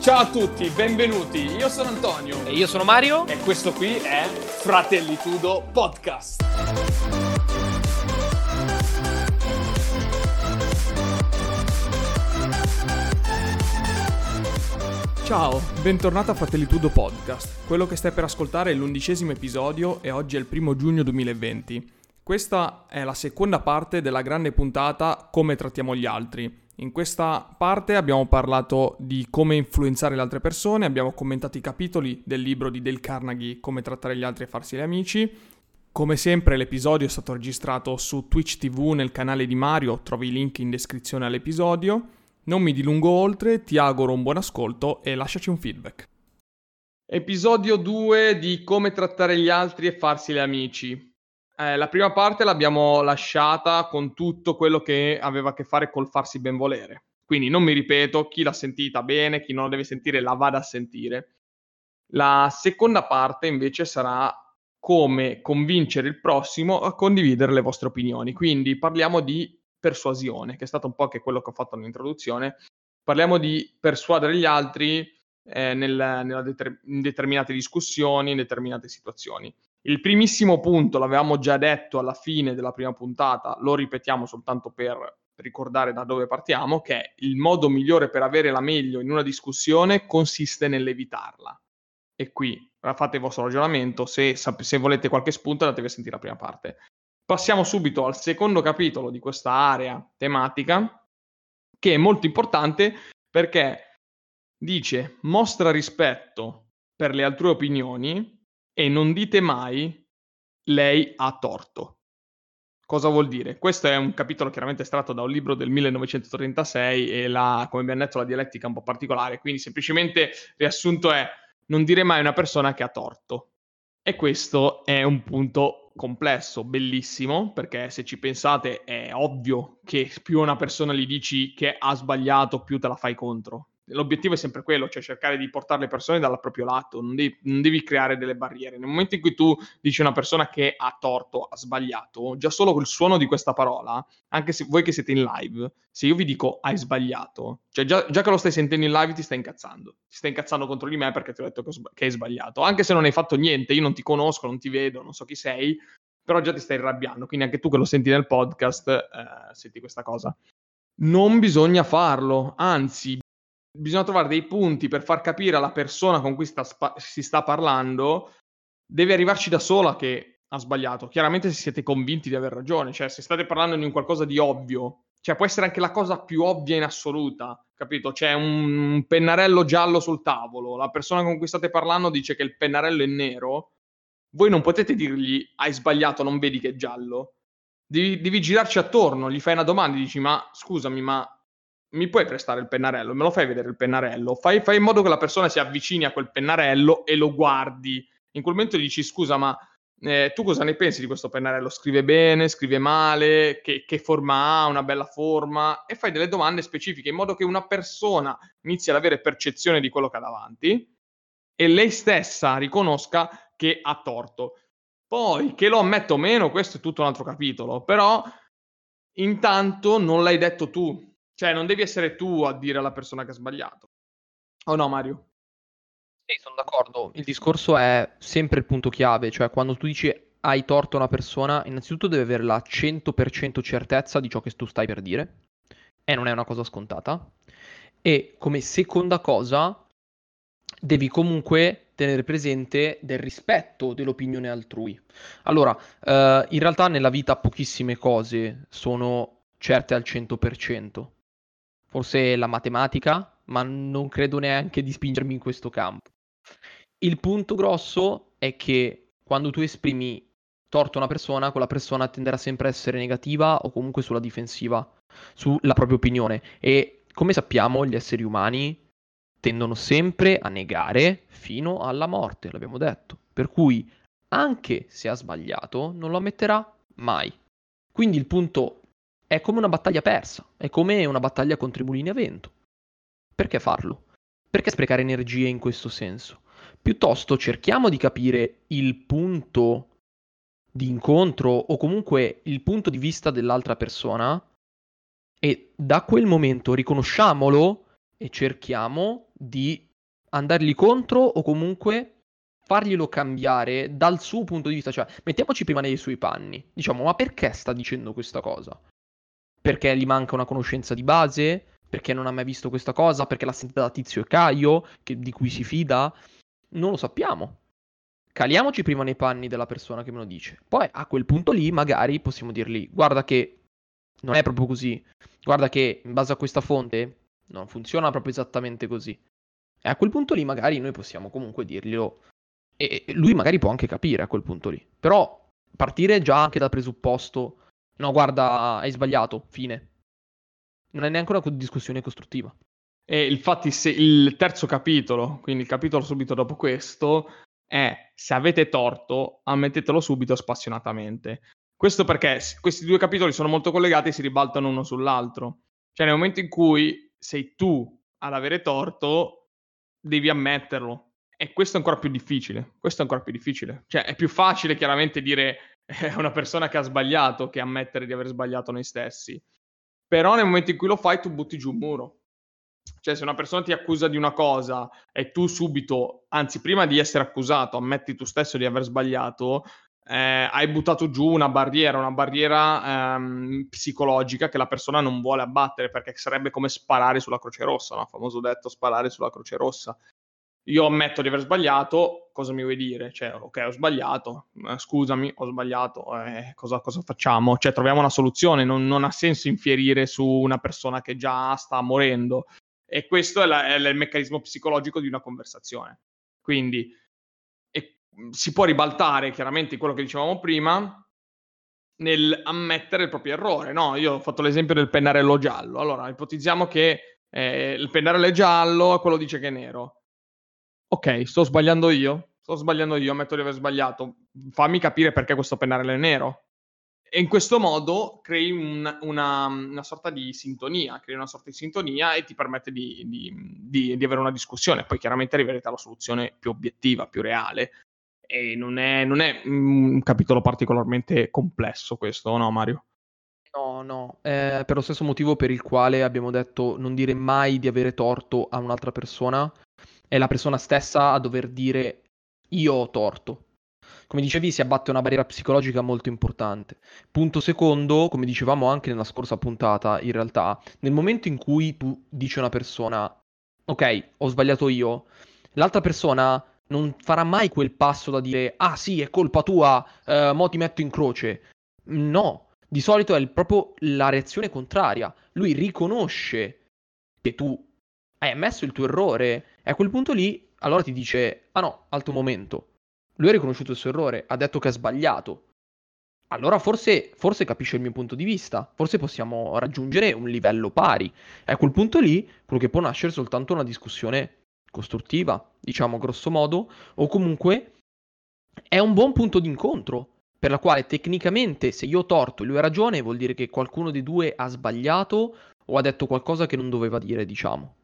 Ciao a tutti, benvenuti. Io sono Antonio. E io sono Mario. E questo qui è Fratellitudo Podcast. Ciao, bentornato a Fratellitudo Podcast. Quello che stai per ascoltare è l'undicesimo episodio e oggi è il primo giugno 2020. Questa è la seconda parte della grande puntata Come trattiamo gli altri. In questa parte abbiamo parlato di come influenzare le altre persone, abbiamo commentato i capitoli del libro di Dale Carnegie Come trattare gli altri e farsi gli amici. Come sempre l'episodio è stato registrato su Twitch TV nel canale di Mario, trovi i link in descrizione all'episodio. Non mi dilungo oltre, ti auguro un buon ascolto e lasciaci un feedback. Episodio 2 di come trattare gli altri e farsi gli amici. Eh, la prima parte l'abbiamo lasciata con tutto quello che aveva a che fare col farsi benvolere. Quindi non mi ripeto, chi l'ha sentita bene, chi non la deve sentire la vada a sentire. La seconda parte invece sarà come convincere il prossimo a condividere le vostre opinioni. Quindi parliamo di persuasione, che è stato un po' anche quello che ho fatto nell'introduzione. Parliamo di persuadere gli altri eh, nel, deter- in determinate discussioni, in determinate situazioni. Il primissimo punto l'avevamo già detto alla fine della prima puntata, lo ripetiamo soltanto per ricordare da dove partiamo, che il modo migliore per avere la meglio in una discussione consiste nell'evitarla. E qui fate il vostro ragionamento, se, se volete qualche spunto andatevi a sentire la prima parte. Passiamo subito al secondo capitolo di questa area tematica, che è molto importante perché dice mostra rispetto per le altrui opinioni e non dite mai lei ha torto. Cosa vuol dire? Questo è un capitolo chiaramente estratto da un libro del 1936 e la, come abbiamo detto, la dialettica è un po' particolare, quindi semplicemente riassunto è non dire mai a una persona che ha torto. E questo è un punto complesso, bellissimo, perché se ci pensate è ovvio che più una persona gli dici che ha sbagliato, più te la fai contro l'obiettivo è sempre quello, cioè cercare di portare le persone dal proprio lato, non devi, non devi, creare delle barriere. Nel momento in cui tu dici a una persona che ha torto, ha sbagliato, già solo col suono di questa parola, anche se voi che siete in live, se io vi dico hai sbagliato, cioè già, già che lo stai sentendo in live ti stai incazzando, ti stai incazzando contro di me perché ti ho detto che, hai sbagliato, anche se non hai fatto niente, io non ti conosco, non ti vedo, non so chi sei, però già ti stai arrabbiando, quindi anche tu che lo senti nel podcast, eh, senti questa cosa. Non bisogna farlo, anzi, bisogna trovare dei punti per far capire alla persona con cui sta spa- si sta parlando, deve arrivarci da sola che ha sbagliato. Chiaramente se siete convinti di aver ragione, cioè se state parlando di un qualcosa di ovvio, cioè può essere anche la cosa più ovvia in assoluta, capito? C'è un pennarello giallo sul tavolo, la persona con cui state parlando dice che il pennarello è nero, voi non potete dirgli hai sbagliato, non vedi che è giallo. Devi, devi girarci attorno, gli fai una domanda, dici ma scusami, ma mi puoi prestare il pennarello? Me lo fai vedere il pennarello? Fai, fai in modo che la persona si avvicini a quel pennarello e lo guardi. In quel momento dici scusa, ma eh, tu cosa ne pensi di questo pennarello? Scrive bene, scrive male, che, che, forma ha, una bella forma, e fai delle domande specifiche in modo che una persona inizi ad avere percezione di quello che ha davanti e lei stessa riconosca che ha torto. Poi che lo ammetta o meno, questo è tutto un altro capitolo, però intanto non l'hai detto tu, cioè, non devi essere tu a dire alla persona che ha sbagliato. O no, Mario? Sì, sono d'accordo. Il discorso è sempre il punto chiave, cioè quando tu dici hai torto a una persona, innanzitutto deve avere la 100% certezza di ciò che tu stai per dire, e non è una cosa scontata. E come seconda cosa, devi comunque tenere presente del rispetto dell'opinione altrui. Allora, eh, in realtà nella vita pochissime cose sono certe al 100% forse la matematica, ma non credo neanche di spingermi in questo campo. Il punto grosso è che quando tu esprimi torto a una persona, quella persona tenderà sempre a essere negativa o comunque sulla difensiva, sulla propria opinione. E come sappiamo, gli esseri umani tendono sempre a negare fino alla morte, l'abbiamo detto. Per cui, anche se ha sbagliato, non lo ammetterà mai. Quindi il punto è come una battaglia persa, è come una battaglia contro i mulini a vento. Perché farlo? Perché sprecare energie in questo senso? Piuttosto cerchiamo di capire il punto di incontro o comunque il punto di vista dell'altra persona e da quel momento riconosciamolo e cerchiamo di andargli contro o comunque farglielo cambiare dal suo punto di vista. Cioè, mettiamoci prima nei suoi panni. Diciamo, ma perché sta dicendo questa cosa? Perché gli manca una conoscenza di base? Perché non ha mai visto questa cosa? Perché l'ha sentita da Tizio e Caio, che, di cui si fida? Non lo sappiamo. Caliamoci prima nei panni della persona che me lo dice. Poi a quel punto lì magari possiamo dirgli guarda che non è proprio così. Guarda che in base a questa fonte non funziona proprio esattamente così. E a quel punto lì magari noi possiamo comunque dirglielo. E lui magari può anche capire a quel punto lì. Però partire già anche dal presupposto no guarda hai sbagliato, fine. Non è neanche una discussione costruttiva. E infatti se il terzo capitolo, quindi il capitolo subito dopo questo, è se avete torto, ammettetelo subito spassionatamente. Questo perché questi due capitoli sono molto collegati e si ribaltano uno sull'altro. Cioè nel momento in cui sei tu ad avere torto, devi ammetterlo. E questo è ancora più difficile. Questo è ancora più difficile. Cioè è più facile chiaramente dire a una persona che ha sbagliato che ammettere di aver sbagliato noi stessi. Però nel momento in cui lo fai tu butti giù un muro. Cioè, se una persona ti accusa di una cosa e tu subito, anzi, prima di essere accusato, ammetti tu stesso di aver sbagliato, eh, hai buttato giù una barriera, una barriera ehm, psicologica che la persona non vuole abbattere perché sarebbe come sparare sulla Croce Rossa, no? famoso detto sparare sulla Croce Rossa. Io ammetto di aver sbagliato, cosa mi vuoi dire? Cioè, ok, ho sbagliato, scusami, ho sbagliato, eh, cosa, cosa, facciamo? Cioè, troviamo una soluzione, non, non ha senso infierire su una persona che già sta morendo. E questo è, la, è il meccanismo psicologico di una conversazione. Quindi e, mhmm, si può ribaltare chiaramente quello che dicevamo prima nel ammettere il proprio errore. No, io ho fatto l'esempio del pennarello giallo. Allora, ipotizziamo che eh, il pennarello è giallo e quello dice che è nero. Ok, sto sbagliando io. Sto sbagliando io, ammetto di aver sbagliato. Fammi capire perché questo pennarello è nero e in questo modo crei un, una, una, sorta di sintonia, crei una sorta di sintonia e ti permette di, di, di, di, avere una discussione. Poi chiaramente arriverete alla soluzione più obiettiva, più reale. E non è, non è un capitolo particolarmente complesso questo, no Mario? No, no, è per lo stesso motivo per il quale abbiamo detto non dire mai di avere torto a un'altra persona, è la persona stessa a dover dire io ho torto come dicevi, si abbatte una barriera psicologica molto importante. Punto secondo, come dicevamo anche nella scorsa puntata, in realtà, nel momento in cui tu dici a una persona, ok, ho sbagliato io, l'altra persona non farà mai quel passo da dire, ah sì, è colpa tua, eh, mo ti metto in croce. No, di solito è proprio la reazione contraria. Lui riconosce che tu hai ammesso il tuo errore e a quel punto lì allora ti dice, ah no, alto momento, lui ha riconosciuto il suo errore, ha detto che ha sbagliato. Allora forse, forse capisce il mio punto di vista, forse possiamo raggiungere un livello pari. E a quel punto lì, quello che può nascere è soltanto una discussione costruttiva, diciamo grosso modo, o comunque è un buon punto d'incontro, per la quale tecnicamente se io ho torto e lui ha ragione, vuol dire che qualcuno dei due ha sbagliato o ha detto qualcosa che non doveva dire, diciamo.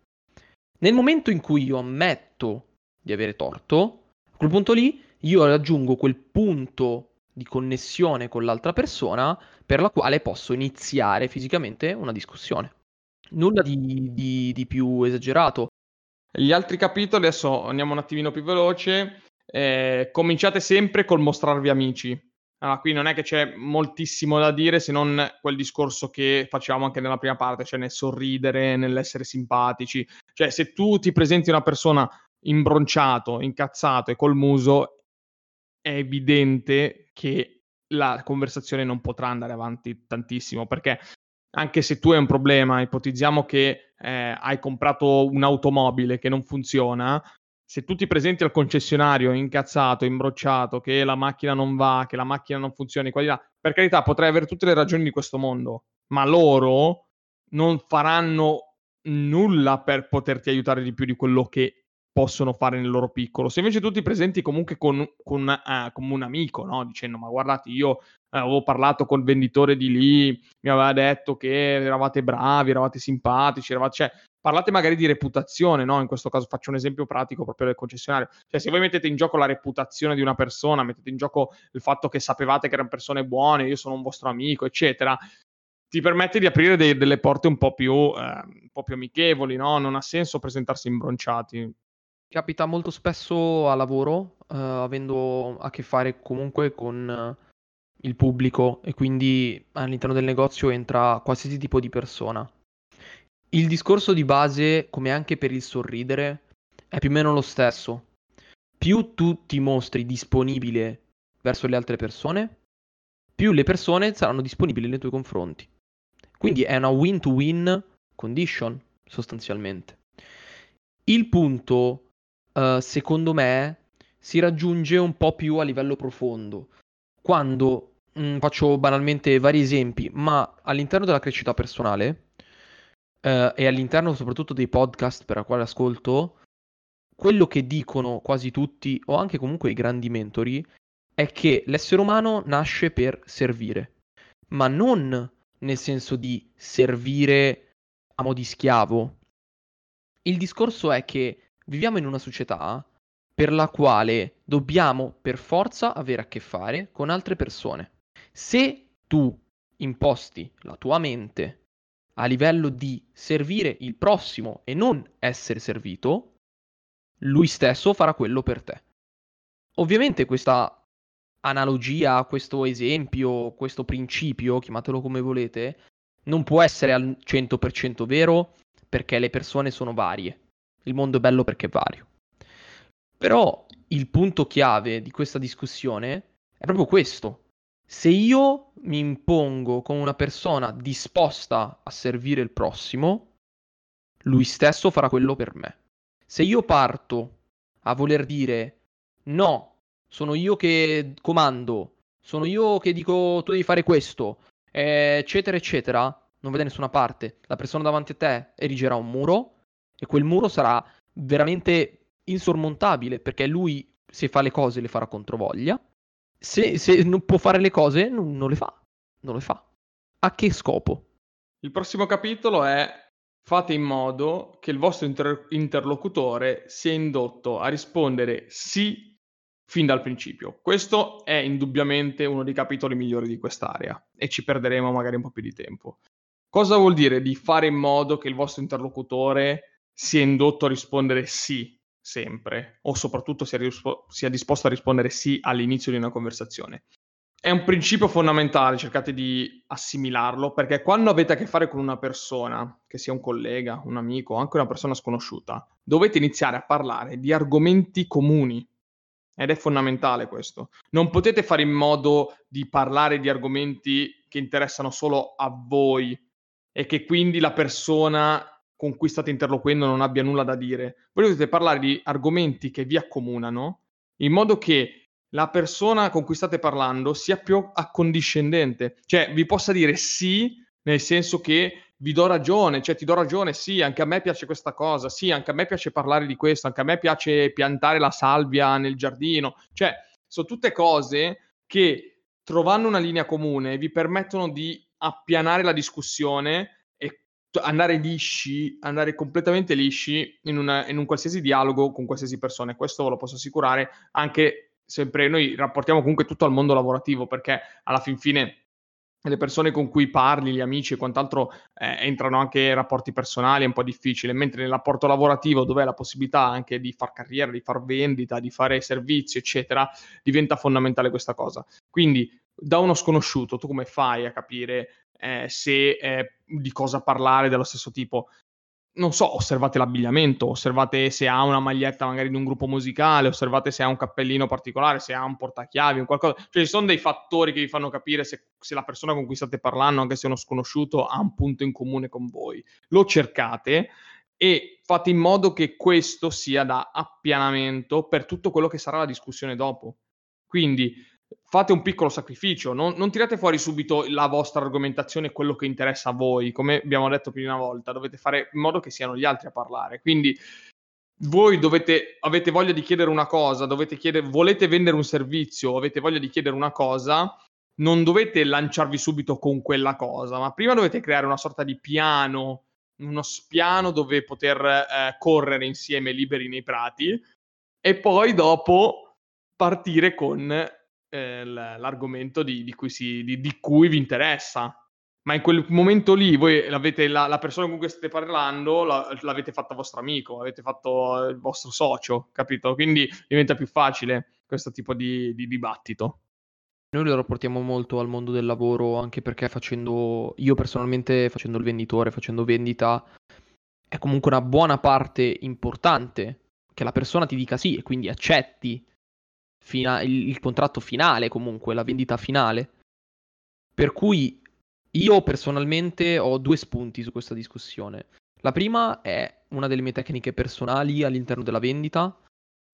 Nel momento in cui io ammetto di avere torto, a quel punto lì io raggiungo quel punto di connessione con l'altra persona per la quale posso iniziare fisicamente una discussione. Nulla di, di, di più esagerato. Gli altri capitoli, adesso andiamo un attimino più veloce. Eh, cominciate sempre col mostrarvi amici. Allora, qui non è che c'è moltissimo da dire se non quel discorso che facevamo anche nella prima parte, cioè nel sorridere, nell'essere simpatici. Cioè, se tu ti presenti una persona imbronciato, incazzato e col muso, è evidente che la conversazione non potrà andare avanti tantissimo perché anche se tu hai un problema, ipotizziamo che eh, hai comprato un'automobile che non funziona, se tu ti presenti al concessionario incazzato, imbrocciato, che la macchina non va, che la macchina non funziona, qua di là, per carità potrai avere tutte le ragioni di questo mondo, ma loro non faranno nulla per poterti aiutare di più di quello che possono fare nel loro piccolo. Se invece tu ti presenti comunque con, con, uh, come un amico, no? dicendo ma guardate io uh, avevo parlato col venditore di lì, mi aveva detto che eravate bravi, eravate simpatici, eravate... Cioè, parlate magari di reputazione, no? In questo caso faccio un esempio pratico proprio del concessionario. Cioè, se voi mettete in gioco la reputazione di una persona, mettete in gioco il fatto che sapevate che erano persone buone, io sono un vostro amico, eccetera, ti permette di aprire dei, delle porte un po' più, eh, un po' più amichevoli, no? Non ha senso presentarsi imbronciati. capita molto spesso a lavoro, uh, avendo a che fare comunque con il pubblico e quindi all'interno del negozio entra qualsiasi tipo di persona. Il discorso di base, come anche per il sorridere, è più o meno lo stesso. Più tu ti mostri disponibile verso le altre persone, più le persone saranno disponibili nei tuoi confronti. Quindi è una win-to-win condition, sostanzialmente. Il punto, uh, secondo me, si raggiunge un po' più a livello profondo, quando mh, mm, faccio banalmente vari esempi, ma all'interno della crescita personale uh, e all'interno soprattutto dei podcast per la quale ascolto, quello che dicono quasi tutti, o anche comunque i grandi mentori, è che l'essere umano nasce per servire, ma non nel senso di servire a mo' di schiavo. Il discorso è che viviamo in una società per la quale dobbiamo per forza avere a che fare con altre persone. Se tu imposti la tua mente a livello di servire il prossimo e non essere servito, lui stesso farà quello per te. Ovviamente questa analogia, questo esempio, questo principio, chiamatelo come volete, non può essere al 100% vero perché le persone sono varie. Il mondo è bello perché è vario. Però il punto chiave di questa discussione è proprio questo. Se io mi impongo come una persona disposta a servire il prossimo, lui stesso farà quello per me. Se io parto a voler dire no, sono io che comando, sono io che dico tu devi fare questo, eccetera, eccetera, non vede nessuna parte. La persona davanti a te erigerà un muro e quel muro sarà veramente insormontabile perché lui se fa le cose le farà controvoglia. Se, se non può fare le cose non, non le fa. Non le fa. A che scopo? Il prossimo capitolo è fate in modo che il vostro inter- interlocutore sia indotto a rispondere sì fin dal principio. Questo è indubbiamente uno dei capitoli migliori di quest'area e ci perderemo magari un po' più di tempo. Cosa vuol dire di fare in modo che il vostro interlocutore sia indotto a rispondere sì sempre o soprattutto sia, rispo- sia disposto a rispondere sì all'inizio di una conversazione? È un principio fondamentale, cercate di assimilarlo, perché quando avete a che fare con una persona, che sia un collega, un amico anche una persona sconosciuta, dovete iniziare a parlare di argomenti comuni ed è fondamentale questo. Non potete fare in modo di parlare di argomenti che interessano solo a voi e che quindi la persona con cui state interloquendo non abbia nulla da dire. Voi dovete parlare di argomenti che vi accomunano in modo che la persona con cui state parlando sia più accondiscendente, cioè vi possa dire sì nel senso che vi do ragione, cioè ti do ragione, sì, anche a me piace questa cosa, sì, anche a me piace parlare di questo, anche a me piace piantare la salvia nel giardino, cioè sono tutte cose che trovando una linea comune vi permettono di appianare la discussione andare lisci, andare completamente lisci in, una, in un qualsiasi dialogo con qualsiasi persona. E questo ve lo posso assicurare anche sempre noi rapportiamo comunque tutto al mondo lavorativo perché alla fin fine le persone con cui parli, gli amici e quant'altro, eh, entrano anche rapporti personali, è un po' difficile, mentre nel rapporto lavorativo, dove hai la possibilità anche di far carriera, di far vendita, di fare servizi, eccetera, diventa fondamentale questa cosa. Quindi, da uno sconosciuto, tu come fai a capire eh, se eh, di cosa parlare dello stesso tipo? non so, osservate l'abbigliamento, osservate se ha una maglietta magari di un gruppo musicale, osservate se ha un cappellino particolare, se ha un portachiavi, un qualcosa. Cioè ci sono dei fattori che vi fanno capire se, se, la persona con cui state parlando, anche se è uno sconosciuto, ha un punto in comune con voi. Lo cercate e fate in modo che questo sia da appianamento per tutto quello che sarà la discussione dopo. Quindi fate un piccolo sacrificio, non, non, tirate fuori subito la vostra argomentazione, quello che interessa a voi, come abbiamo detto più di una volta, dovete fare in modo che siano gli altri a parlare. Quindi voi dovete, avete voglia di chiedere una cosa, dovete chiedere, volete vendere un servizio, avete voglia di chiedere una cosa, non dovete lanciarvi subito con quella cosa, ma prima dovete creare una sorta di piano, uno spiano dove poter eh, correre insieme liberi nei prati e poi dopo partire con eh, l'argomento di, di, cui si, di, di, cui vi interessa. ma in quel momento lì voi l'avete, la, la persona con cui state parlando la, l'avete fatta vostro amico, l'avete fatto il vostro socio, capito? Quindi diventa più facile questo tipo di dibattito. Noi lo rapportiamo molto al mondo del lavoro, anche perché facendo, io personalmente facendo il venditore, facendo vendita, è comunque una buona parte importante che la persona ti dica sì e quindi accetti fina- il, il contratto finale, comunque la vendita finale. Per cui io personalmente ho due spunti su questa discussione. La prima è una delle mie tecniche personali all'interno della vendita,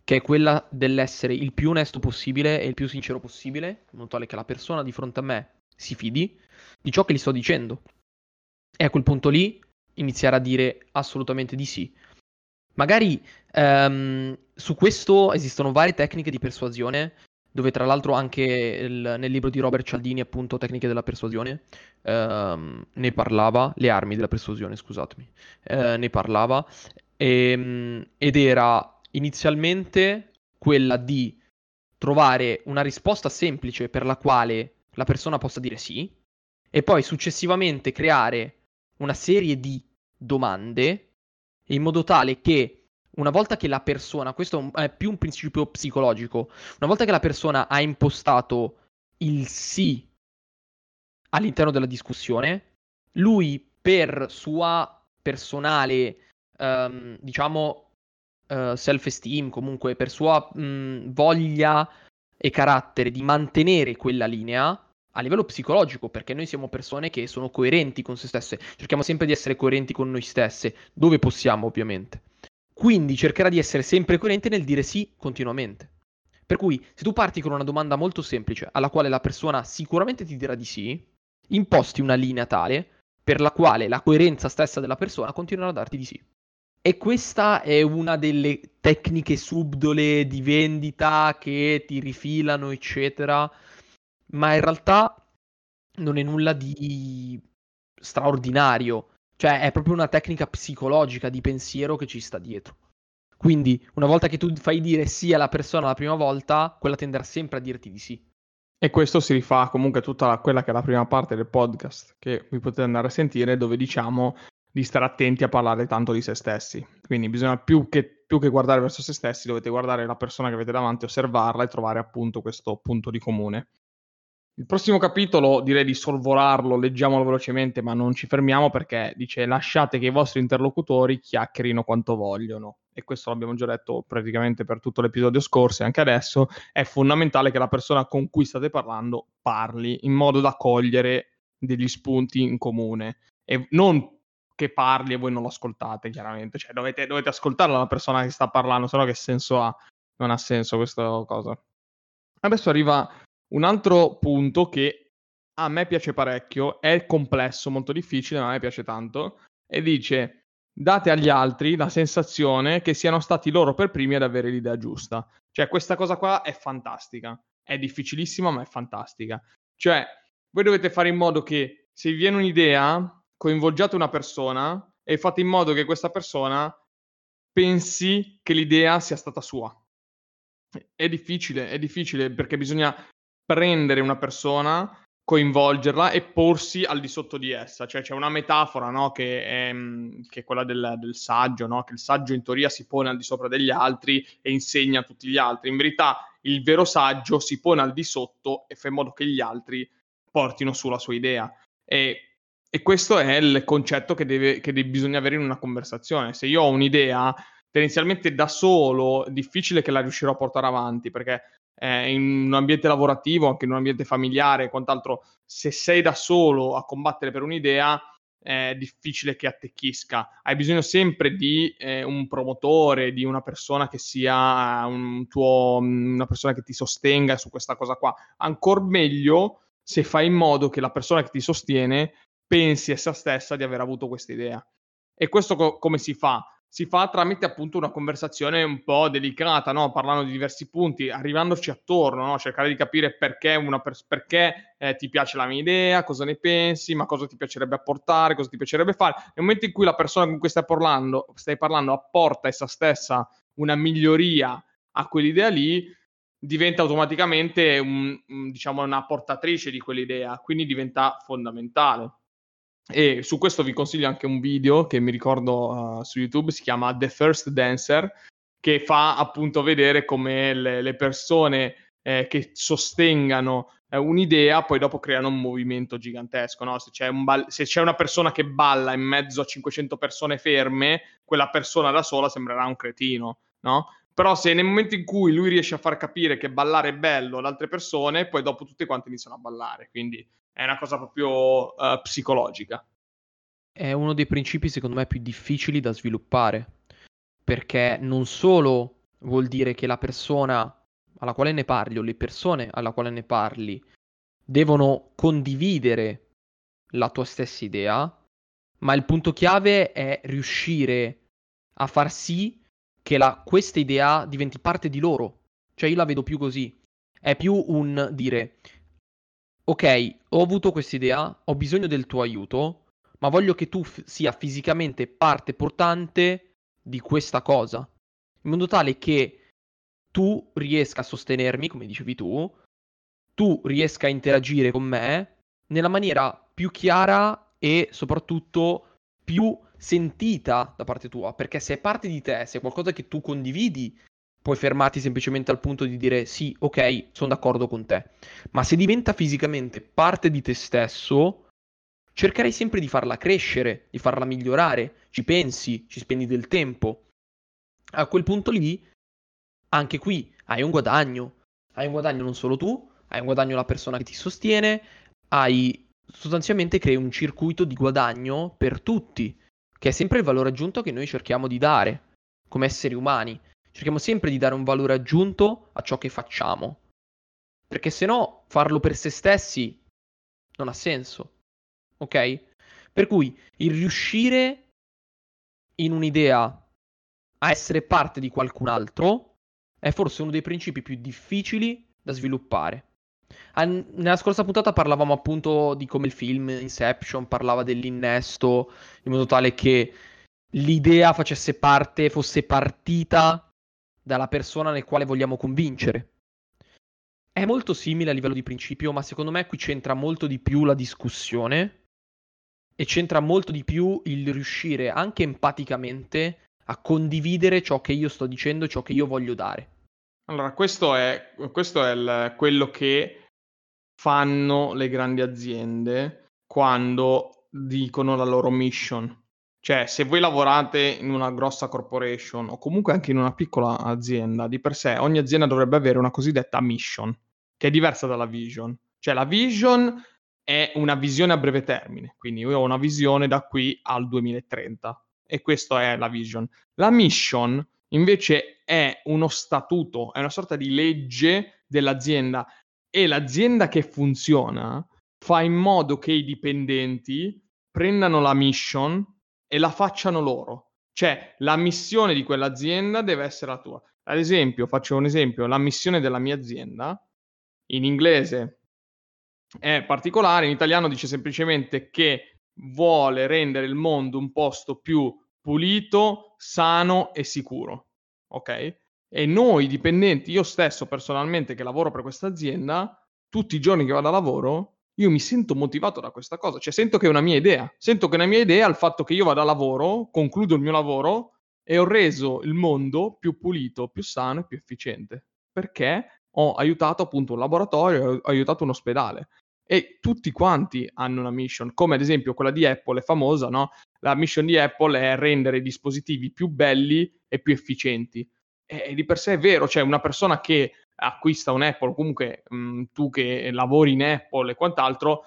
che è quella dell'essere il più onesto possibile e il più sincero possibile, in modo tale che la persona di fronte a me si fidi di ciò che gli sto dicendo. E a quel punto lì iniziare a dire assolutamente di sì. Magari um, su questo esistono varie tecniche di persuasione, dove tra l'altro anche il, nel libro di Robert Cialdini, appunto, Tecniche della persuasione, um, ne parlava, le armi della persuasione, scusatemi, uh, ne parlava, e, um, ed era inizialmente quella di trovare una risposta semplice per la quale la persona possa dire sì, e poi successivamente creare una serie di domande in modo tale che una volta che la persona, questo è più un principio psicologico, una volta che la persona ha impostato il sì all'interno della discussione, lui per sua personale, um, diciamo, uh, self-esteem, comunque per sua um, voglia e carattere di mantenere quella linea, a livello psicologico, perché noi siamo persone che sono coerenti con se stesse, cerchiamo sempre di essere coerenti con noi stesse, dove possiamo ovviamente. Quindi cercherà di essere sempre coerente nel dire sì continuamente. Per cui, se tu parti con una domanda molto semplice, alla quale la persona sicuramente ti dirà di sì, imposti una linea tale per la quale la coerenza stessa della persona continuerà a darti di sì. E questa è una delle tecniche subdole di vendita che ti rifilano, eccetera, ma in realtà non è nulla di straordinario. Cioè, è proprio una tecnica psicologica di pensiero che ci sta dietro. Quindi, una volta che tu fai dire sì alla persona la prima volta, quella tenderà sempre a dirti di sì. E questo si rifà comunque a tutta quella che è la prima parte del podcast, che vi potete andare a sentire, dove diciamo di stare attenti a parlare tanto di se stessi. Quindi bisogna più che, più che guardare verso se stessi, dovete guardare la persona che avete davanti, osservarla e trovare appunto questo punto di comune. Il prossimo capitolo direi di sorvolarlo, leggiamolo velocemente, ma non ci fermiamo perché dice lasciate che i vostri interlocutori chiacchierino quanto vogliono. E questo l'abbiamo già detto praticamente per tutto l'episodio scorso e anche adesso. È fondamentale che la persona con cui state parlando parli in modo da cogliere degli spunti in comune. E non che parli e voi non lo ascoltate, chiaramente. Cioè, dovete, dovete ascoltare la persona che sta parlando, se no che senso ha? Non ha senso questa cosa. Adesso arriva un altro punto che a me piace parecchio, è complesso, molto difficile, ma a me piace tanto, e dice date agli altri la sensazione che siano stati loro per primi ad avere l'idea giusta. Cioè questa cosa qua è fantastica, è difficilissima ma è fantastica. Cioè voi dovete fare in modo che se vi viene un'idea, coinvolgiate una persona e fate in modo che questa persona pensi che l'idea sia stata sua. È difficile, è difficile perché bisogna prendere una persona, coinvolgerla e porsi al di sotto di essa. Cioè c'è una metafora no, che, è, mm, che, è, quella del, del saggio, no? che il saggio in teoria si pone al di sopra degli altri e insegna a tutti gli altri. In verità il vero saggio si pone al di sotto e fa in modo che gli altri portino su la sua idea. E, e questo è il concetto che, deve, che deve, bisogna avere in una conversazione. Se io ho un'idea, tendenzialmente da solo, difficile che la riuscirò a portare avanti, perché eh, in un ambiente lavorativo, anche in un ambiente familiare e quant'altro, se sei da solo a combattere per un'idea, è difficile che attecchisca. Hai bisogno sempre di eh, un promotore, di una persona che sia un tuo, una persona che ti sostenga su questa cosa qua. Ancora meglio se fai in modo che la persona che ti sostiene pensi a se stessa di aver avuto questa idea. E questo co- come si fa? Si fa tramite appunto una conversazione un po' delicata, no? parlando di diversi punti, arrivandoci attorno, no? cercare di capire perché, pers- perché eh, ti piace la mia idea, cosa ne pensi, ma cosa ti piacerebbe apportare, cosa ti piacerebbe fare. Nel momento in cui la persona con cui stai parlando, stai parlando apporta essa stessa una miglioria a quell'idea lì, diventa automaticamente un, diciamo, una portatrice di quell'idea, quindi diventa fondamentale. E su questo vi consiglio anche un video che mi ricordo uh, su YouTube, si chiama The First Dancer, che fa appunto vedere come le, le persone eh, che sostengano eh, un'idea poi dopo creano un movimento gigantesco. No? Se, c'è un ball- se c'è una persona che balla in mezzo a 500 persone ferme, quella persona da sola sembrerà un cretino, no? Però se nel momento in cui lui riesce a far capire che ballare è bello ad altre persone, poi dopo tutti quanti iniziano a ballare. Quindi è una cosa proprio uh, psicologica. È uno dei principi secondo me più difficili da sviluppare, perché non solo vuol dire che la persona alla quale ne parli o le persone alla quale ne parli devono condividere la tua stessa idea, ma il punto chiave è riuscire a far sì che la, questa idea diventi parte di loro. Cioè io la vedo più così. È più un dire, ok, ho avuto questa idea, ho bisogno del tuo aiuto, ma voglio che tu f- sia fisicamente parte portante di questa cosa, in modo tale che tu riesca a sostenermi, come dicevi tu, tu riesca a interagire con me nella maniera più chiara e soprattutto più sentita da parte tua, perché se è parte di te, se è qualcosa che tu condividi, puoi fermarti semplicemente al punto di dire sì, ok, sono d'accordo con te. Ma se diventa fisicamente parte di te stesso, cercherai sempre di farla crescere, di farla migliorare, ci pensi, ci spendi del tempo. A quel punto lì, anche qui hai un guadagno. Hai un guadagno non solo tu, hai un guadagno la persona che ti sostiene, hai sostanzialmente crei un circuito di guadagno per tutti, che è sempre il valore aggiunto che noi cerchiamo di dare come esseri umani. Cerchiamo sempre di dare un valore aggiunto a ciò che facciamo. Perché se no farlo per se stessi non ha senso. Ok? Per cui il riuscire in un'idea a essere parte di qualcun altro è forse uno dei principi più difficili da sviluppare. Nella scorsa puntata parlavamo appunto di come il film Inception parlava dell'innesto in modo tale che l'idea facesse parte, fosse partita dalla persona nel quale vogliamo convincere. È molto simile a livello di principio, ma secondo me qui c'entra molto di più la discussione e c'entra molto di più il riuscire anche empaticamente a condividere ciò che io sto dicendo, ciò che io voglio dare. Allora, questo è, questo è il, quello che fanno le grandi aziende quando dicono la loro mission. Cioè, se voi lavorate in una grossa corporation o comunque anche in una piccola azienda, di per sé ogni azienda dovrebbe avere una cosiddetta mission, che è diversa dalla vision. Cioè, la vision è una visione a breve termine, quindi io ho una visione da qui al 2030 e questa è la vision. La mission invece è uno statuto, è una sorta di legge dell'azienda e l'azienda che funziona fa in modo che i dipendenti prendano la mission e la facciano loro. Cioè, la missione di quell'azienda deve essere la tua. Ad esempio, faccio un esempio, la missione della mia azienda in inglese è particolare, in italiano dice semplicemente che vuole rendere il mondo un posto più pulito, sano e sicuro. Ok? E noi dipendenti, io stesso personalmente che lavoro per questa azienda, tutti i giorni che vado a lavoro, io mi sento motivato da questa cosa, cioè sento che è una mia idea, sento che è una mia idea il fatto che io vado a lavoro, concludo il mio lavoro e ho reso il mondo più pulito, più sano e più efficiente, perché ho aiutato appunto un laboratorio, ho aiutato un ospedale e tutti quanti hanno una mission, come ad esempio quella di Apple è famosa, no? La mission di Apple è rendere i dispositivi più belli e più efficienti. E di per sé è vero, cioè una persona che acquista un Apple, comunque mh, mhmm, tu che lavori in Apple e quant'altro,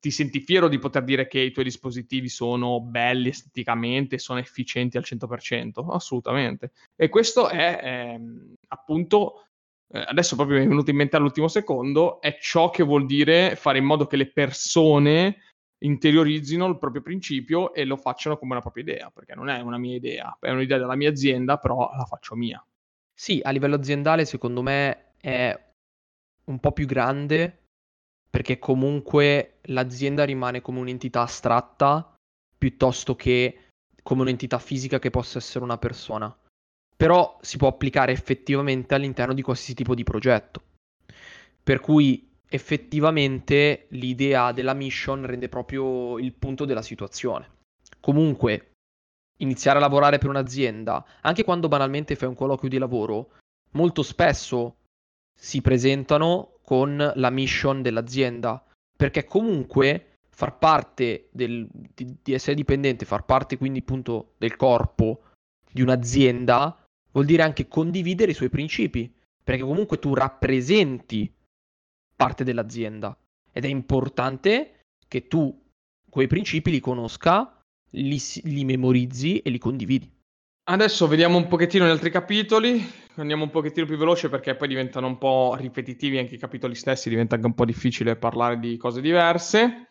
ti senti fiero di poter dire che i tuoi dispositivi sono belli esteticamente, sono efficienti al 100%? Assolutamente. E questo è ehm, appunto, eh, adesso proprio mi è venuto in mente all'ultimo secondo, è ciò che vuol dire fare in modo che le persone interiorizzino il proprio principio e lo facciano come una propria idea, perché non è una mia idea, è un'idea della mia azienda, però la faccio mia. Sì, a livello aziendale secondo me è un po' più grande perché comunque l'azienda rimane come un'entità astratta piuttosto che come un'entità fisica che possa essere una persona. Però si può applicare effettivamente all'interno di qualsiasi tipo di progetto. Per cui effettivamente l'idea della mission rende proprio il punto della situazione. Comunque, iniziare a lavorare per un'azienda, anche quando banalmente fai un colloquio di lavoro, molto spesso si presentano con la mission dell'azienda, perché comunque far parte del, di, di essere dipendente, far parte quindi appunto del corpo di un'azienda, vuol dire anche condividere i suoi principi, perché comunque tu rappresenti parte dell'azienda. Ed è importante che tu quei principi li conosca, li, li memorizzi e li condividi. Adesso vediamo un pochettino gli altri capitoli, andiamo un pochettino più veloce perché poi diventano un po' ripetitivi anche i capitoli stessi, diventa anche un po' difficile parlare di cose diverse.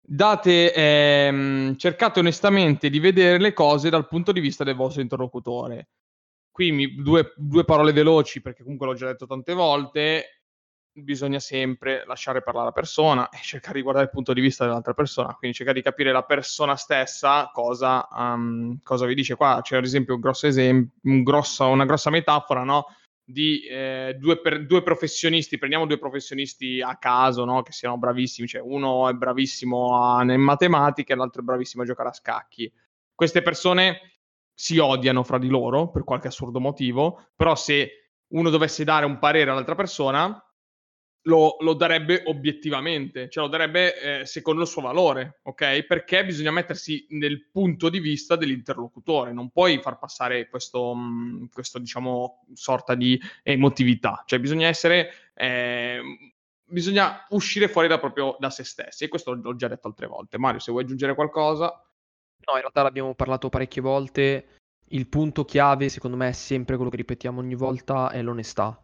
Date, ehm, cercate onestamente di vedere le cose dal punto di vista del vostro interlocutore. Qui mi, due, due parole veloci perché comunque l'ho già detto tante volte bisogna sempre lasciare parlare la persona e cercare di guardare il punto di vista dell'altra persona, quindi cercare di capire la persona stessa cosa, um, cosa vi dice. Qua c'è ad esempio un grosso esempio, un grosso, una grossa metafora, no? Di eh, due, per, due, professionisti, prendiamo due professionisti a caso, no? Che siano bravissimi, cioè uno è bravissimo a, in matematica e l'altro è bravissimo a giocare a scacchi. Queste persone si odiano fra di loro per qualche assurdo motivo, però se uno dovesse dare un parere all'altra persona, lo, lo, darebbe obiettivamente, cioè lo darebbe eh, secondo il suo valore, ok? Perché bisogna mettersi nel punto di vista dell'interlocutore, non puoi far passare questo, mh, mm, questo diciamo, sorta di emotività, cioè bisogna essere, eh, bisogna uscire fuori da proprio da se stessi e questo l'ho già detto altre volte. Mario, se vuoi aggiungere qualcosa... No, in realtà l'abbiamo parlato parecchie volte, il punto chiave secondo me è sempre quello che ripetiamo ogni volta, è l'onestà,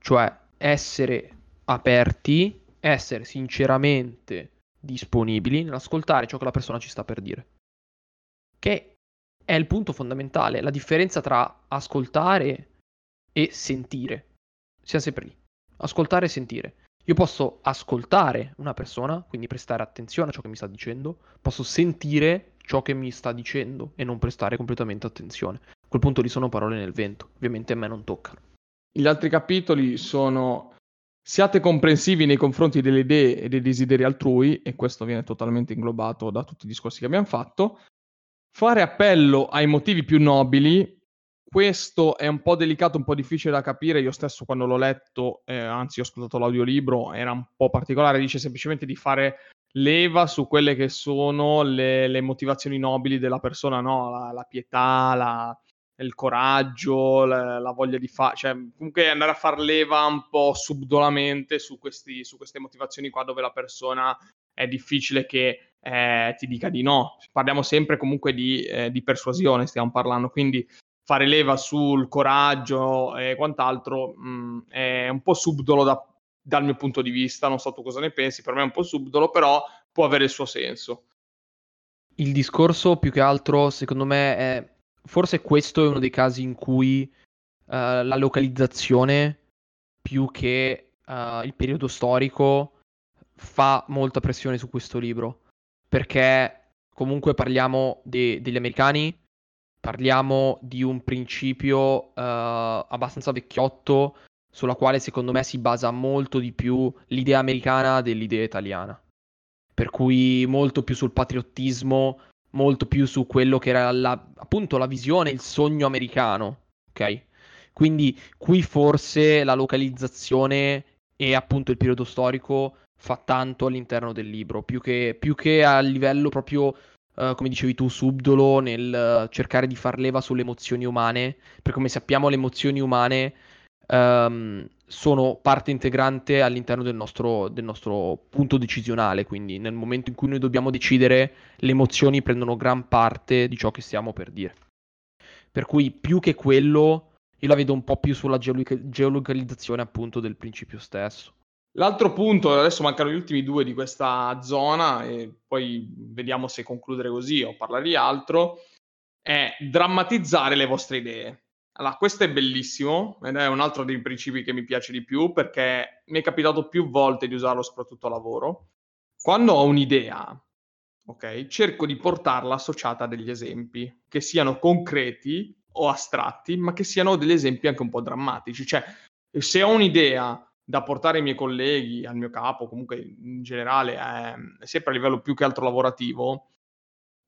cioè essere aperti, essere sinceramente disponibili nell'ascoltare ciò che la persona ci sta per dire. Che è il punto fondamentale, la differenza tra ascoltare e sentire. Siamo sempre lì. Ascoltare e sentire. Io posso ascoltare una persona, quindi prestare attenzione a ciò che mi sta dicendo, posso sentire ciò che mi sta dicendo e non prestare completamente attenzione. A quel punto lì sono parole nel vento, ovviamente a me non toccano. Gli altri capitoli sono Siate comprensivi nei confronti delle idee e dei desideri altrui, e questo viene totalmente inglobato da tutti i discorsi che abbiamo fatto. Fare appello ai motivi più nobili, questo è un po' delicato, un po' difficile da capire. Io stesso quando l'ho letto, eh, anzi ho ascoltato l'audiolibro, era un po' particolare, dice semplicemente di fare leva su quelle che sono le, le motivazioni nobili della persona, no? la, la pietà, la, il coraggio, la, la voglia di fare, cioè comunque andare a far leva un po' subdolamente su, questi, su queste motivazioni qua dove la persona è difficile che eh, ti dica di no. Parliamo sempre comunque di, eh, di, persuasione, stiamo parlando, quindi fare leva sul coraggio e quant'altro mh, mm, è un po' subdolo da, dal mio punto di vista, non so tu cosa ne pensi, per me è un po' subdolo, però può avere il suo senso. Il discorso più che altro, secondo me, è forse questo è uno dei casi in cui uh, la localizzazione più che uh, il periodo storico fa molta pressione su questo libro. Perché comunque parliamo de- degli americani parliamo di un principio uh, abbastanza vecchiotto sulla quale secondo me si basa molto di più l'idea americana dell'idea italiana. Per cui molto più sul patriottismo molto più su quello che era la, appunto la visione, il sogno americano, ok? Quindi qui forse la localizzazione e appunto il periodo storico fa tanto all'interno del libro, più che, più che a livello proprio, uh, come dicevi tu, subdolo nel cercare di far leva sulle emozioni umane, perché come sappiamo le emozioni umane um, sono parte integrante all'interno del nostro, del nostro, punto decisionale, quindi nel momento in cui noi dobbiamo decidere, le emozioni prendono gran parte di ciò che stiamo per dire. Per cui più che quello, io la vedo un po' più sulla geolo- geolocalizzazione appunto del principio stesso. L'altro punto, adesso mancano gli ultimi due di questa zona e poi vediamo se concludere così o parlare di altro, è drammatizzare le vostre idee. Allora, questo è bellissimo ed è un altro dei principi che mi piace di più perché mi è capitato più volte di usarlo soprattutto a lavoro. Quando ho un'idea, ok, cerco di portarla associata a degli esempi che siano concreti o astratti, ma che siano degli esempi anche un po' drammatici. Cioè, se ho un'idea da portare ai miei colleghi, al mio capo, comunque in generale, eh, sempre a livello più che altro lavorativo,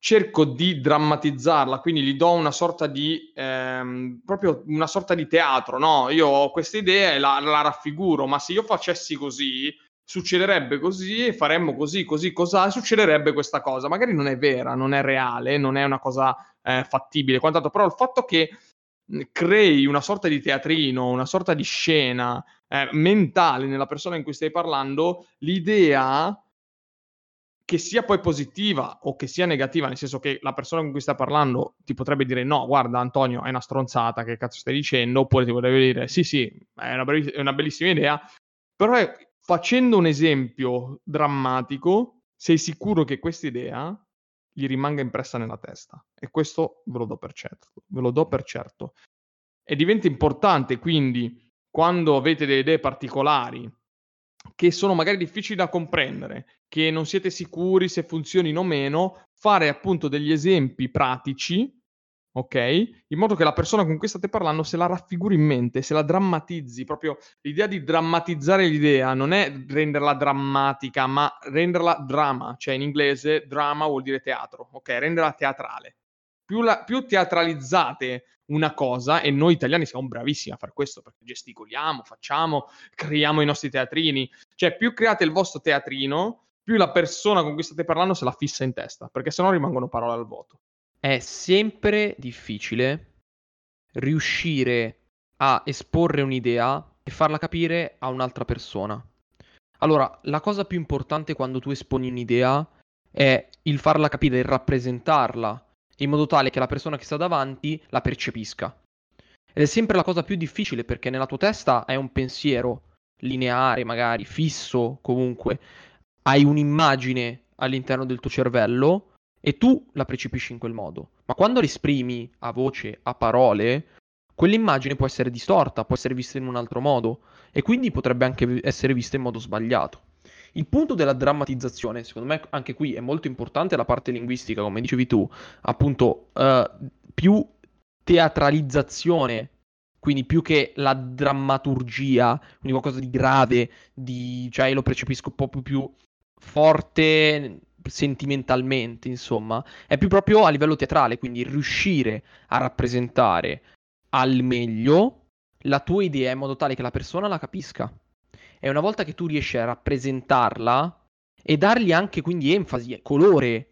cerco di drammatizzarla, quindi gli do una sorta di ehm, proprio una sorta di teatro, no? Io ho questa idea e la, la raffiguro, ma se io facessi così, succederebbe così, faremmo così, così, cosa, succederebbe questa cosa. Magari non è vera, non è reale, non è una cosa eh, fattibile, quant'altro, però il fatto che crei una sorta di teatrino, una sorta di scena eh, mentale nella persona in cui stai parlando, l'idea che sia poi positiva o che sia negativa, nel senso che la persona con cui stai parlando ti potrebbe dire no, guarda Antonio, è una stronzata, che cazzo stai dicendo, oppure ti potrebbe dire sì, sì, è una, belliss- è una bellissima idea, però è, facendo un esempio drammatico, sei sicuro che questa idea gli rimanga impressa nella testa. E questo ve lo do per certo, ve lo do per certo. E diventa importante quindi quando avete delle idee particolari che sono magari difficili da comprendere, che non siete sicuri se funzionino o meno, fare appunto degli esempi pratici, ok? In modo che la persona con cui state parlando se la raffiguri in mente, se la drammatizzi, proprio l'idea di drammatizzare l'idea non è renderla drammatica, ma renderla drama, cioè in inglese drama vuol dire teatro, ok? Renderla teatrale. Più, la, più teatralizzate una cosa e noi italiani siamo bravissimi a fare questo perché gesticoliamo, facciamo, creiamo i nostri teatrini. Cioè, più create il vostro teatrino, più la persona con cui state parlando se la fissa in testa, perché sennò rimangono parole al vuoto. È sempre difficile riuscire a esporre un'idea e farla capire a un'altra persona. Allora, la cosa più importante quando tu esponi un'idea è il farla capire, il rappresentarla in modo tale che la persona che sta davanti la percepisca. Ed è sempre la cosa più difficile perché nella tua testa è un pensiero lineare, magari fisso, comunque, hai un'immagine all'interno del tuo cervello e tu la percepisci in quel modo. Ma quando l'esprimi a voce, a parole, quell'immagine può essere distorta, può essere vista in un altro modo e quindi potrebbe anche essere vista in modo sbagliato. Il punto della drammatizzazione, secondo me anche qui è molto importante la parte linguistica, come dicevi tu, appunto uh, più teatralizzazione, quindi più che la drammaturgia, quindi qualcosa di grave, di, cioè lo percepisco po' più forte sentimentalmente, insomma, è più proprio a livello teatrale, quindi riuscire a rappresentare al meglio la tua idea in modo tale che la persona la capisca. E una volta che tu riesci a rappresentarla e dargli anche quindi enfasi, colore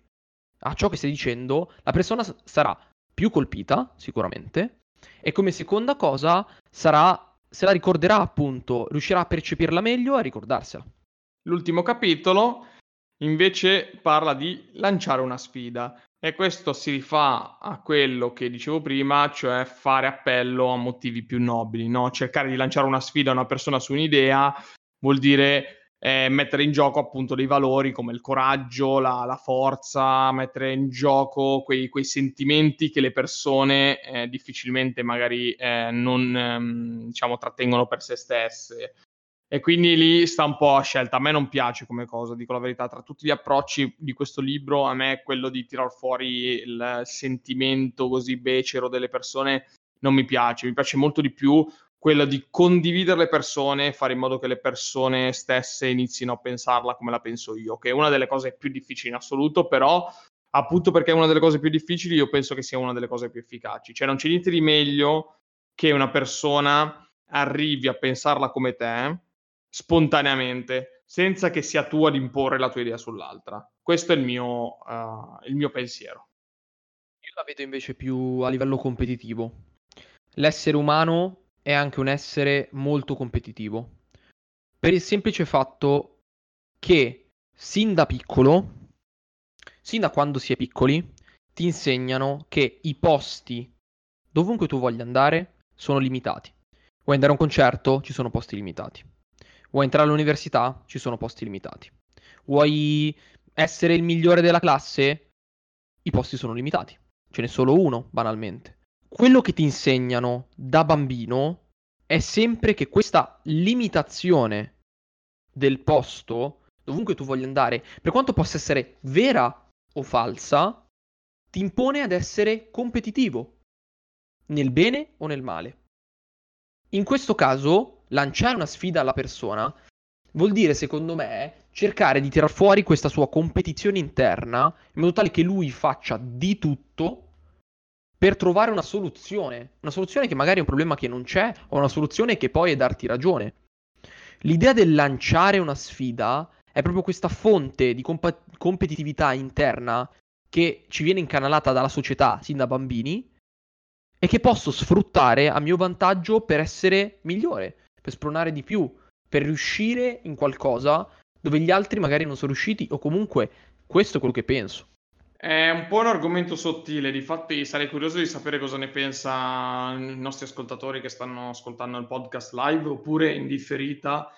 a ciò che stai dicendo, la persona sarà più colpita, sicuramente, e come seconda cosa sarà, se la ricorderà appunto, riuscirà a percepirla meglio e a ricordarsela. L'ultimo capitolo invece parla di lanciare una sfida e questo si rifà a quello che dicevo prima, cioè fare appello a motivi più nobili, no? cercare di lanciare una sfida a una persona su un'idea vuol dire eh, mettere in gioco appunto dei valori come il coraggio, la, la forza, mettere in gioco quei, quei, sentimenti che le persone eh, difficilmente magari eh, non ehm, diciamo trattengono per se stesse. E quindi lì sta un po' a scelta. A me non piace come cosa, dico la verità. Tra tutti gli approcci di questo libro, a me quello di tirar fuori il sentimento così becero delle persone non mi piace. Mi piace molto di più quello di condividere le persone fare in modo che le persone stesse inizino a pensarla come la penso io, che è una delle cose più difficili in assoluto, però appunto perché è una delle cose più difficili, io penso che sia una delle cose più efficaci. Cioè non c'è niente di meglio che una persona arrivi a pensarla come te spontaneamente, senza che sia tu ad imporre la tua idea sull'altra. Questo è il mio, uh, il mio pensiero. Io la vedo invece più a livello competitivo. L'essere umano è anche un essere molto competitivo. Per il semplice fatto che sin da piccolo, sin da quando si è piccoli, ti insegnano che i posti dovunque tu voglia andare sono limitati. Vuoi andare a un concerto? Ci sono posti limitati. Vuoi entrare all'università? Ci sono posti limitati. Vuoi essere il migliore della classe? I posti sono limitati. Ce n'è solo uno, banalmente. Quello che ti insegnano da bambino è sempre che questa limitazione del posto, dovunque tu voglia andare, per quanto possa essere vera o falsa, ti impone ad essere competitivo, nel bene o nel male. In questo caso lanciare una sfida alla persona vuol dire, secondo me, cercare di tirar fuori questa sua competizione interna in modo tale che lui faccia di tutto per trovare una soluzione. Una soluzione che magari è un problema che non c'è o una soluzione che poi è darti ragione. L'idea del lanciare una sfida è proprio questa fonte di comp- competitività interna che ci viene incanalata dalla società sin da bambini e che posso sfruttare a mio vantaggio per essere migliore, per spronare di più, per riuscire in qualcosa dove gli altri magari non sono riusciti o comunque questo è quello che penso. È un po' un argomento sottile, difatti sarei curioso di sapere cosa ne pensa i nostri ascoltatori che stanno ascoltando il podcast live oppure in differita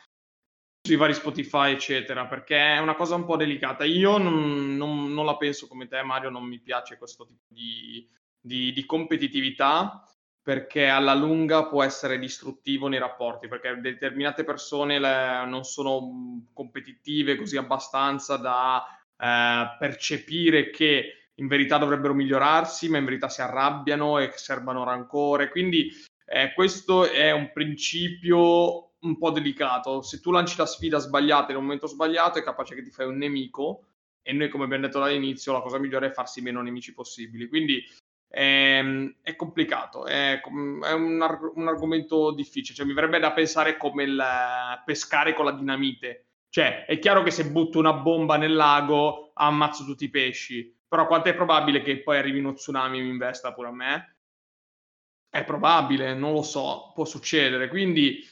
sui vari Spotify, eccetera, perché è una cosa un po' delicata. Io non, non, non la penso come te, Mario, non mi piace questo tipo di, di, di competitività perché alla lunga può essere distruttivo nei rapporti, perché determinate persone non sono competitive così abbastanza da eh, percepire che in verità dovrebbero migliorarsi, ma in verità si arrabbiano e serbano rancore. Quindi eh, questo è un principio un po' delicato. Se tu lanci la sfida sbagliata in un momento sbagliato, è capace che ti fai un nemico. E noi, come abbiamo detto dall'inizio, la cosa migliore è farsi meno nemici possibili. Quindi è, ehm, è complicato, è, è un, arg- un, argomento difficile, cioè mi verrebbe da pensare come il pescare con la dinamite. Cioè, è chiaro che se butto una bomba nel lago ammazzo tutti i pesci, però quanto è probabile che poi arrivi uno tsunami e mi investa pure a me? È probabile, non lo so, può succedere, quindi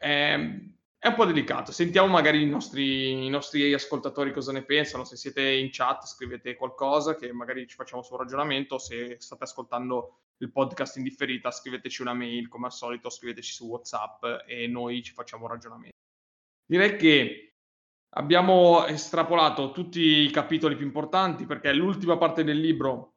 ehm, è un po' delicato. Sentiamo magari i nostri, i nostri, ascoltatori cosa ne pensano. Se siete in chat, scrivete qualcosa che magari ci facciamo sul ragionamento. Se state ascoltando il podcast in differita, scriveteci una mail come al solito, scriveteci su WhatsApp e noi ci facciamo un ragionamento. Direi che abbiamo estrapolato tutti i capitoli più importanti perché l'ultima parte del libro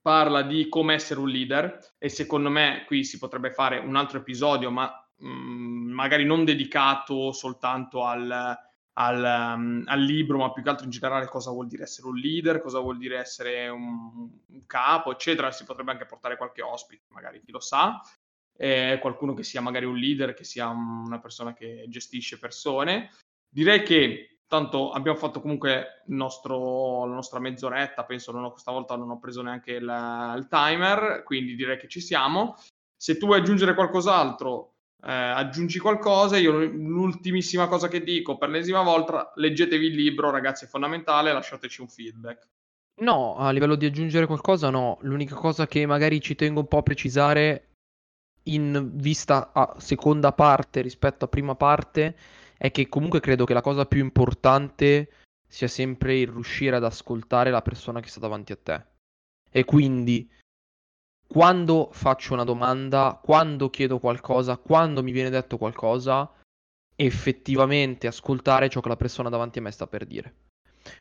parla di come essere un leader e secondo me qui si potrebbe fare un altro episodio, ma Mhmm, magari non dedicato soltanto al, al, um, al, libro, ma più che altro in generale cosa vuol dire essere un leader, cosa vuol dire essere un, un capo, eccetera. Si potrebbe anche portare qualche ospite, magari chi lo sa, eh, qualcuno che sia magari un leader, che sia una persona che gestisce persone. Direi che tanto abbiamo fatto comunque nostro, la nostra mezz'oretta, penso non ho, questa volta non ho preso neanche il, il timer, quindi direi che ci siamo. Se tu vuoi aggiungere qualcos'altro, eh, aggiungi qualcosa. Io l'ultimissima cosa che dico per l'ennesima volta, leggetevi il libro, ragazzi, è fondamentale, lasciateci un feedback. No, a livello di aggiungere qualcosa, no. L'unica cosa che magari ci tengo un po' a precisare in vista a seconda parte rispetto a prima parte è che comunque credo che la cosa più importante sia sempre il riuscire ad ascoltare la persona che sta davanti a te. E quindi quando faccio una domanda, quando chiedo qualcosa, quando mi viene detto qualcosa, effettivamente ascoltare ciò che la persona davanti a me sta per dire.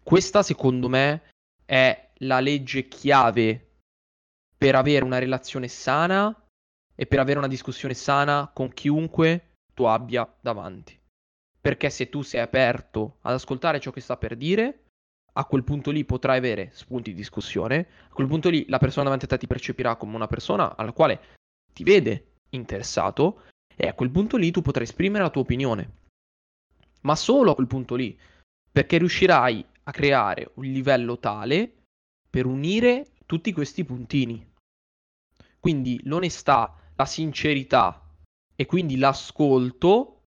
Questa, secondo me, è la legge chiave per avere una relazione sana e per avere una discussione sana con chiunque tu abbia davanti. Perché se tu sei aperto ad ascoltare ciò che sta per dire, a quel punto lì potrai avere spunti di discussione, a quel punto lì la persona davanti a te ti percepirà come una persona alla quale ti vede interessato e a quel punto lì tu potrai esprimere la tua opinione. Ma solo a quel punto lì, perché riuscirai a creare un livello tale per unire tutti questi puntini. Quindi l'onestà, la sincerità e quindi l'ascolto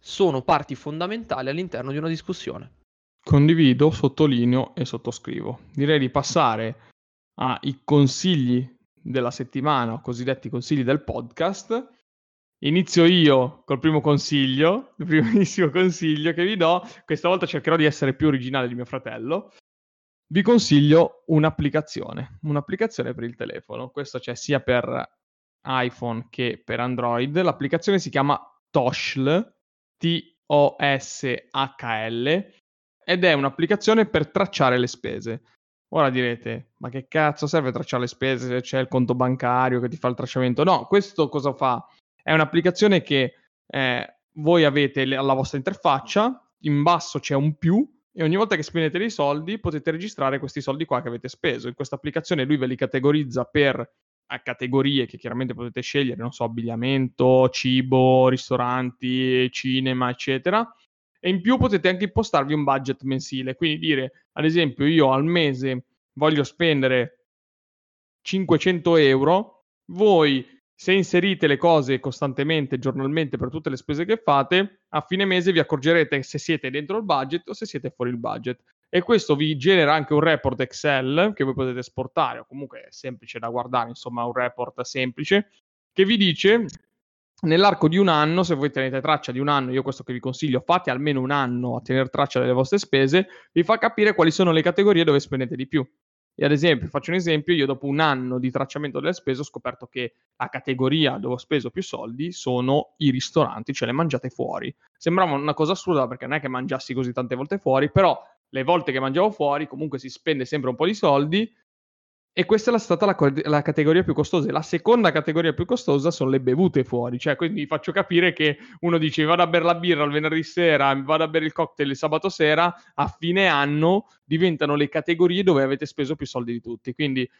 sono parti fondamentali all'interno di una discussione. Condivido, sottolineo e sottoscrivo. Direi di passare ai consigli della settimana, cosiddetti consigli del podcast. Inizio io col primo consiglio, il primissimo consiglio che vi do. Questa volta cercherò di essere più originale di mio fratello. Vi consiglio un'applicazione, un'applicazione per il telefono. Questo c'è sia per iPhone che per Android. L'applicazione si chiama Toshl, T-O-S-H-L, ed è un'applicazione per tracciare le spese. Ora direte, ma che cazzo serve tracciare le spese se c'è il conto bancario che ti fa il tracciamento? No, questo cosa fa? È un'applicazione che eh, voi avete alla vostra interfaccia, in basso c'è un più e ogni volta che spendete dei soldi potete registrare questi soldi qua che avete speso. In questa applicazione lui ve li categorizza per a categorie che chiaramente potete scegliere, non so, abbigliamento, cibo, ristoranti, cinema, eccetera. E in più potete anche impostarvi un budget mensile, quindi dire, ad esempio, io al mese voglio spendere 500 euro, voi se inserite le cose costantemente, giornalmente per tutte le spese che fate, a fine mese vi accorgerete se siete dentro il budget o se siete fuori il budget. E questo vi genera anche un report Excel che voi potete esportare, o comunque è semplice da guardare, insomma, un report semplice, che vi dice nell'arco di un anno, se voi tenete traccia di un anno, io questo che vi consiglio, fate almeno un anno a tenere traccia delle vostre spese, vi fa capire quali sono le categorie dove spendete di più. E ad esempio, faccio un esempio, io dopo un anno di tracciamento delle spese ho scoperto che la categoria dove ho speso più soldi sono i ristoranti, cioè le mangiate fuori. Sembrava una cosa assurda perché non è che mangiassi così tante volte fuori, però le volte che mangiavo fuori comunque si spende sempre un po' di soldi e questa è stata la, la, categoria più costosa. La seconda categoria più costosa sono le bevute fuori. Cioè, quindi faccio capire che uno dice vado a bere la birra il venerdì sera, vado a bere il cocktail il sabato sera, a fine anno diventano le categorie dove avete speso più soldi di tutti. Quindi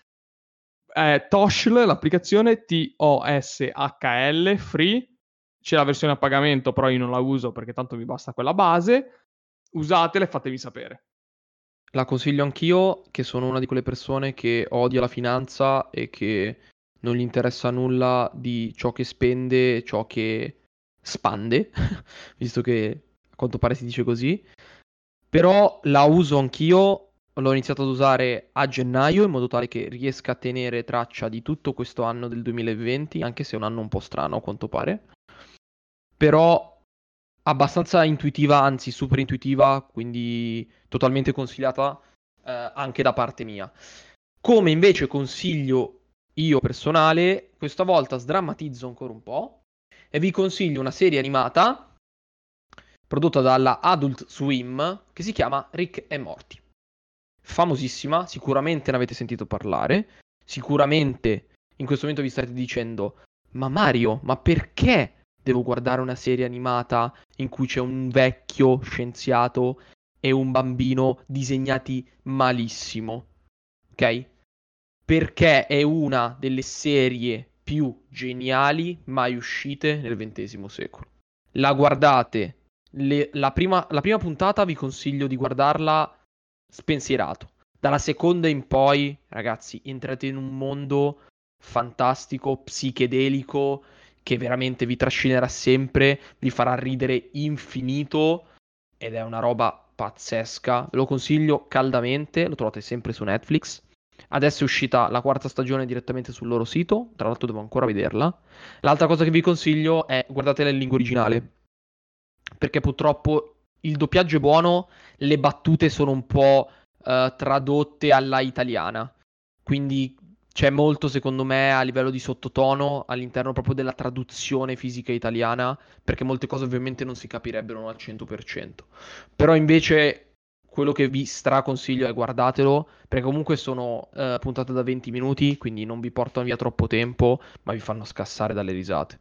eh, Toshl, l'applicazione T-O-S-H-L, free. C'è la versione a pagamento, però io non la uso perché tanto mi basta quella base. Usatela e fatevi sapere. La consiglio anch'io, che sono una di quelle persone che odia la finanza e che non gli interessa nulla di ciò che spende, ciò che spande, visto che a quanto pare si dice così. Però la uso anch'io, l'ho iniziato ad usare a gennaio in modo tale che riesca a tenere traccia di tutto questo anno del 2020, anche se è un anno un po' strano a quanto pare. Però abbastanza intuitiva, anzi super intuitiva, quindi totalmente consigliata eh, anche da parte mia. Come invece consiglio io personale, questa volta sdrammatizzo ancora un po' e vi consiglio una serie animata prodotta dalla Adult Swim che si chiama Rick e Morty. Famosissima, sicuramente ne avete sentito parlare, sicuramente in questo momento vi state dicendo ma Mario, ma perché devo guardare una serie animata in cui c'è un vecchio scienziato e un bambino disegnati malissimo. Ok? Perché è una delle serie più geniali mai uscite nel XX secolo. La guardate. Le, la, prima, la prima puntata vi consiglio di guardarla spensierato. Dalla seconda in poi, ragazzi, entrate in un mondo fantastico, psichedelico, che veramente vi trascinerà sempre, vi farà ridere infinito ed è una roba pazzesca. Ve lo consiglio caldamente, lo trovate sempre su Netflix. Adesso è uscita la quarta stagione direttamente sul loro sito, tra l'altro devo ancora vederla. L'altra cosa che vi consiglio è guardatela in lingua originale, perché purtroppo il doppiaggio è buono, le battute sono un po' uh, tradotte alla italiana. Quindi c'è molto, secondo me, a livello di sottotono all'interno proprio della traduzione fisica italiana, perché molte cose ovviamente non si capirebbero al 100%. Però invece quello che vi straconsiglio è guardatelo, perché comunque sono uh, puntate da 20 minuti, quindi non vi portano via troppo tempo, ma vi fanno scassare dalle risate.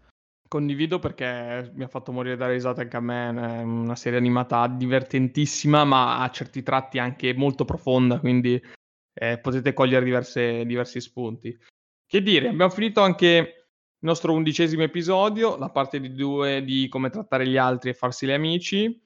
Condivido perché mi ha fatto morire dalle risate anche a me, è una serie animata divertentissima, ma a certi tratti anche molto profonda, quindi eh, potete cogliere diverse, diversi spunti. Che dire, abbiamo finito anche il nostro undicesimo episodio, la parte di due di come trattare gli altri e farsi gli amici.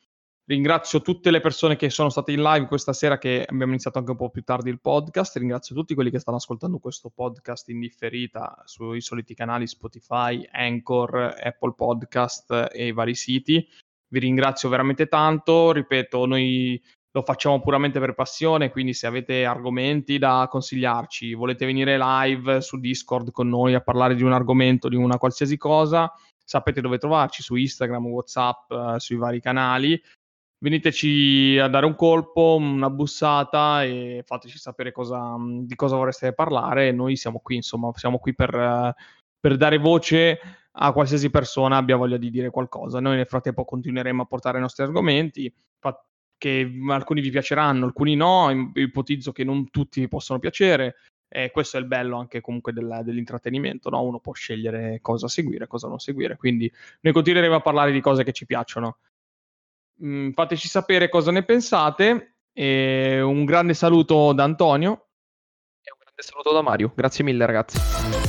Ringrazio tutte le persone che sono state in live questa sera, che abbiamo iniziato anche un po' più tardi il podcast. Ringrazio tutti quelli che stanno ascoltando questo podcast in differita sui soliti canali Spotify, Anchor, Apple Podcast e i vari siti. Vi ringrazio veramente tanto. Ripeto, noi lo facciamo puramente per passione, quindi se avete argomenti da consigliarci, volete venire live su Discord con noi a parlare di un argomento, di una qualsiasi cosa, sapete dove trovarci, su Instagram, Whatsapp, eh, sui vari canali. Veniteci a dare un colpo, una bussata e fateci sapere cosa, di cosa vorreste parlare. Noi siamo qui, insomma, siamo qui per, per dare voce a qualsiasi persona abbia voglia di dire qualcosa. Noi nel frattempo continueremo a portare i nostri argomenti che alcuni vi piaceranno, alcuni no, ipotizzo che non tutti vi possono piacere. E questo è il bello anche comunque del, dell'intrattenimento, no? Uno può scegliere cosa seguire cosa non seguire. Quindi noi continueremo a parlare di cose che ci piacciono. Mm, fateci sapere cosa ne pensate. E un grande saluto da Antonio. E un grande saluto da Mario. Grazie mille ragazzi.